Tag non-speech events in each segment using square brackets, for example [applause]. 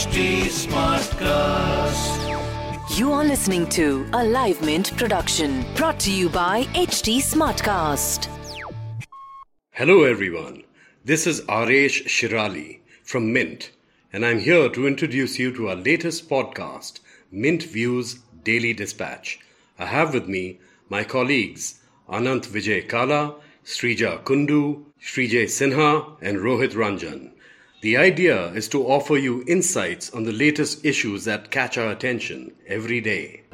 Smartcast. You are listening to a Live Mint production brought to you by HT Smartcast. Hello, everyone. This is Aresh Shirali from Mint, and I'm here to introduce you to our latest podcast, Mint Views Daily Dispatch. I have with me my colleagues Anant Vijay Kala, Srija Kundu, Srijay Sinha, and Rohit Ranjan. The idea is to offer you insights on the latest issues that catch our attention every day.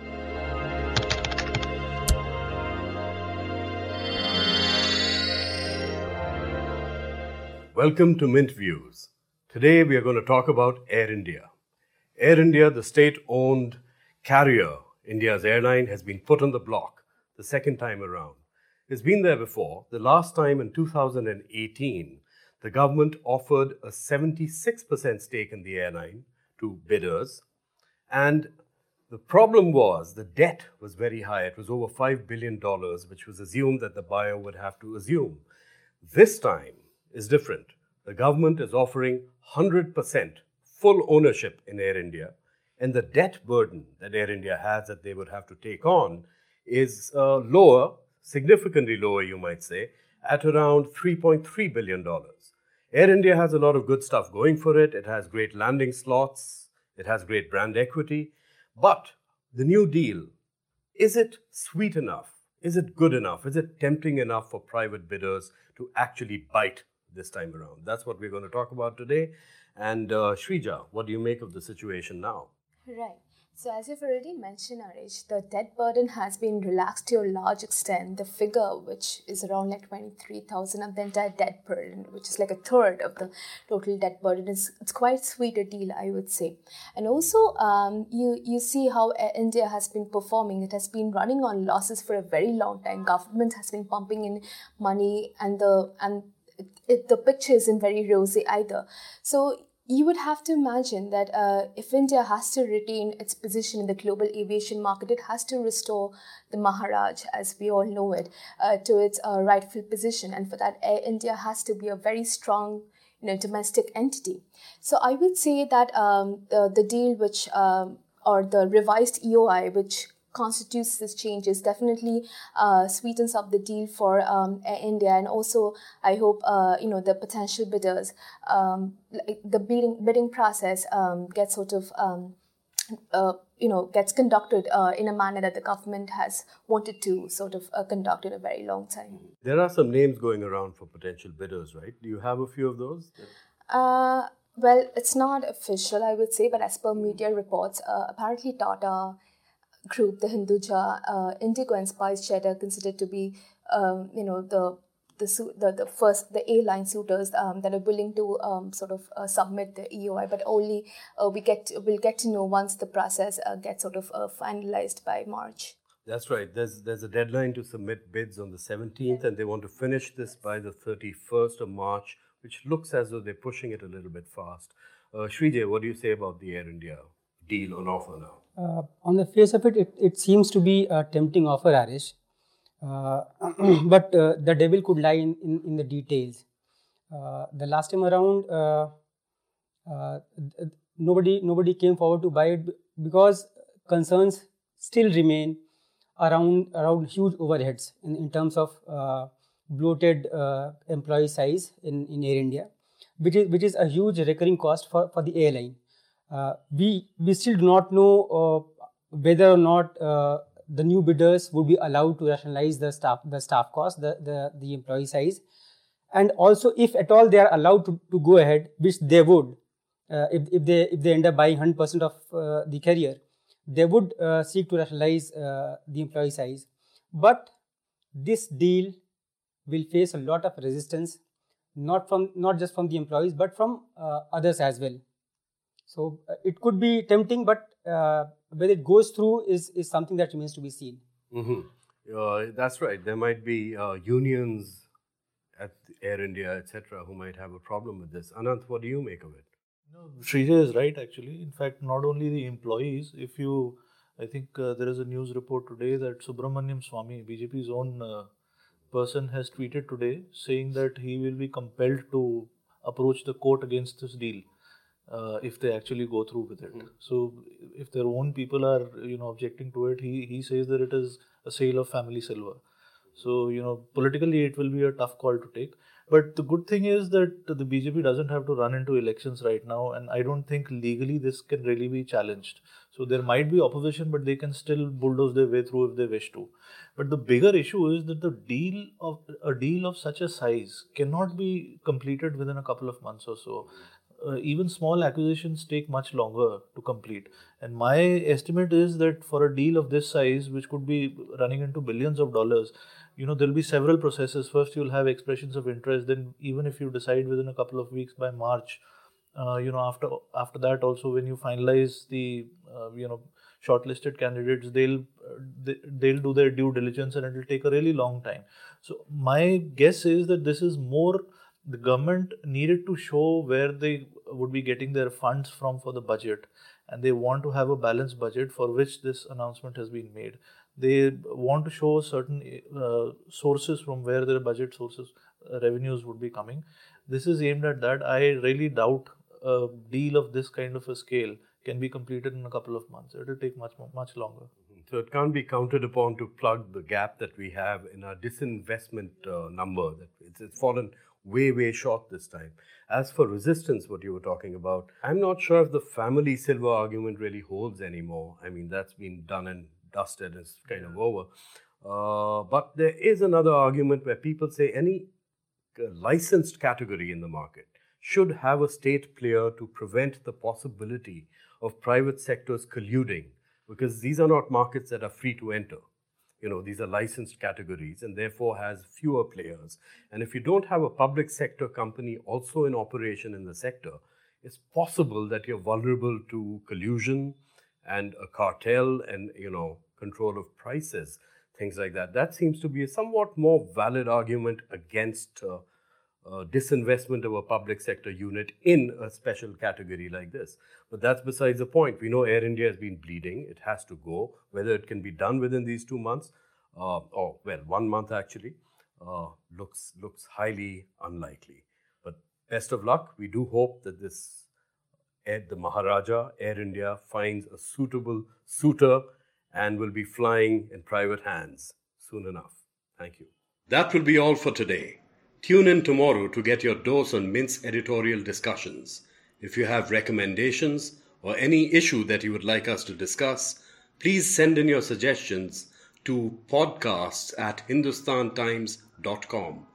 Welcome to Mint Views. Today we are going to talk about Air India. Air India, the state owned carrier, India's airline, has been put on the block the second time around. It's been there before. The last time in 2018, the government offered a 76% stake in the airline to bidders. And the problem was the debt was very high. It was over $5 billion, which was assumed that the buyer would have to assume. This time is different. The government is offering 100% full ownership in Air India, and the debt burden that Air India has that they would have to take on is uh, lower, significantly lower, you might say, at around $3.3 billion. Air India has a lot of good stuff going for it. It has great landing slots, it has great brand equity. But the new deal, is it sweet enough? Is it good enough? Is it tempting enough for private bidders to actually bite this time around? That's what we're going to talk about today. And uh, Shrija, what do you make of the situation now? Right. So, as you've already mentioned, Aresh, the debt burden has been relaxed to a large extent. The figure, which is around like 23,000 of the entire debt burden, which is like a third of the total debt burden, is it's quite sweet a deal, I would say. And also, um, you you see how India has been performing. It has been running on losses for a very long time. Government has been pumping in money, and the and it, the picture isn't very rosy either. So you would have to imagine that uh, if India has to retain its position in the global aviation market, it has to restore the Maharaj, as we all know it, uh, to its uh, rightful position. And for that, Air India has to be a very strong you know, domestic entity. So I would say that um, the, the deal which, um, or the revised EOI, which constitutes this change is definitely uh, sweetens up the deal for um, India, and also I hope uh, you know the potential bidders, um, the bidding bidding process um, gets sort of. Um, uh, you know, gets conducted uh, in a manner that the government has wanted to sort of uh, conduct in a very long time. There are some names going around for potential bidders, right? Do you have a few of those? Uh, well, it's not official, I would say, but as per media reports, uh, apparently Tata group, the Hinduja, uh, Indigo and SpiceJet are considered to be, um, you know, the the, the the first the airline suitors um, that are willing to um, sort of uh, submit the EOI, but only uh, we get we'll get to know once the process uh, gets sort of uh, finalized by March. That's right. There's there's a deadline to submit bids on the 17th, and they want to finish this by the 31st of March, which looks as though they're pushing it a little bit fast. Uh, Srijay, what do you say about the Air India deal on offer now? Uh, on the face of it, it, it seems to be a tempting offer, Aresh. Uh, [clears throat] but uh, the devil could lie in, in, in the details. Uh, the last time around, uh, uh, nobody nobody came forward to buy it because concerns still remain around around huge overheads in, in terms of bloated employee size in, in Air India, which is which is a huge recurring cost for, for the airline. Uh, we we still do not know uh, whether or not uh, the new bidders would be allowed to rationalize the staff the staff cost the, the the employee size and also if at all they are allowed to, to go ahead which they would uh, if, if they if they end up buying 100% of uh, the carrier they would uh, seek to rationalize the employee size but this deal will face a lot of resistance not from not just from the employees but from others as well. So uh, it could be tempting, but uh, whether it goes through is is something that remains to be seen. Mm-hmm. Uh, that's right. There might be uh, unions at Air India, etc., who might have a problem with this. Anant, what do you make of it? No, Srijay is right actually. In fact, not only the employees, if you, I think uh, there is a news report today that Subramanian Swamy, BJP's own uh, person, has tweeted today saying that he will be compelled to approach the court against this deal. Uh, if they actually go through with it. Mm. So, if their own people are, you know, objecting to it, he he says that it is a sale of family silver. So, you know, politically it will be a tough call to take. But the good thing is that the BJP doesn't have to run into elections right now, and I don't think legally this can really be challenged. So there might be opposition, but they can still bulldoze their way through if they wish to. But the bigger issue is that the deal of a deal of such a size cannot be completed within a couple of months or so. Uh, even small acquisitions take much longer to complete. And my estimate is that for a deal of this size, which could be running into billions of dollars, you know there'll be several processes. First you'll have expressions of interest. Then even if you decide within a couple of weeks by march uh, you know after after that also when you finalize the uh, you know shortlisted candidates they'll they, they'll do their due diligence and it'll take a really long time. So my guess is that this is more the government needed to show where they would be getting their funds from for the budget. And they want to have a balanced budget for which this announcement has been made. They want to show certain uh, sources from where their budget sources uh, revenues would be coming. This is aimed at that. I really doubt a deal of this kind of a scale can be completed in a couple of months. It will take much much longer. So it can't be counted upon to plug the gap that we have in our disinvestment uh, number. That it's, it's fallen way way short this time. As for resistance what you were talking about i'm not sure if the family silver argument really holds anymore. I mean that's been done and dusted, it's kind of over. Uh, but there is another argument where people say any uh, licensed category in the market should have a state player to prevent the possibility of private sectors colluding because these are not markets that are free to enter. You know, these are licensed categories and therefore has fewer players. And if you don't have a public sector company also in operation in the sector, it's possible that you're vulnerable to collusion and a cartel and, you know, control of prices, things like that. That seems to be a somewhat more valid argument against uh, uh, disinvestment of a public sector unit in a special category like this. But that's besides the point. We know Air India has been bleeding. It has to go. Whether it can be done within these two months, uh, or well, one month actually, uh, looks looks highly unlikely. But best of luck. We do hope that this Air, the Maharaja Air India finds a suitable suitor and will be flying in private hands soon enough. Thank you. That will be all for today. Tune in tomorrow to get your dose on Mint's editorial discussions. If you have recommendations or any issue that you would like us to discuss, please send in your suggestions to podcasts at hindustantimes.com.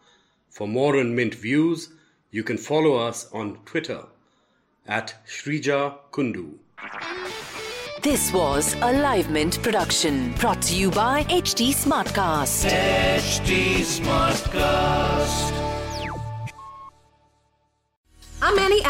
For more on Mint views, you can follow us on Twitter at Shrija Kundu. This was a Live Mint production brought to you by HT Smartcast. HT Smartcast.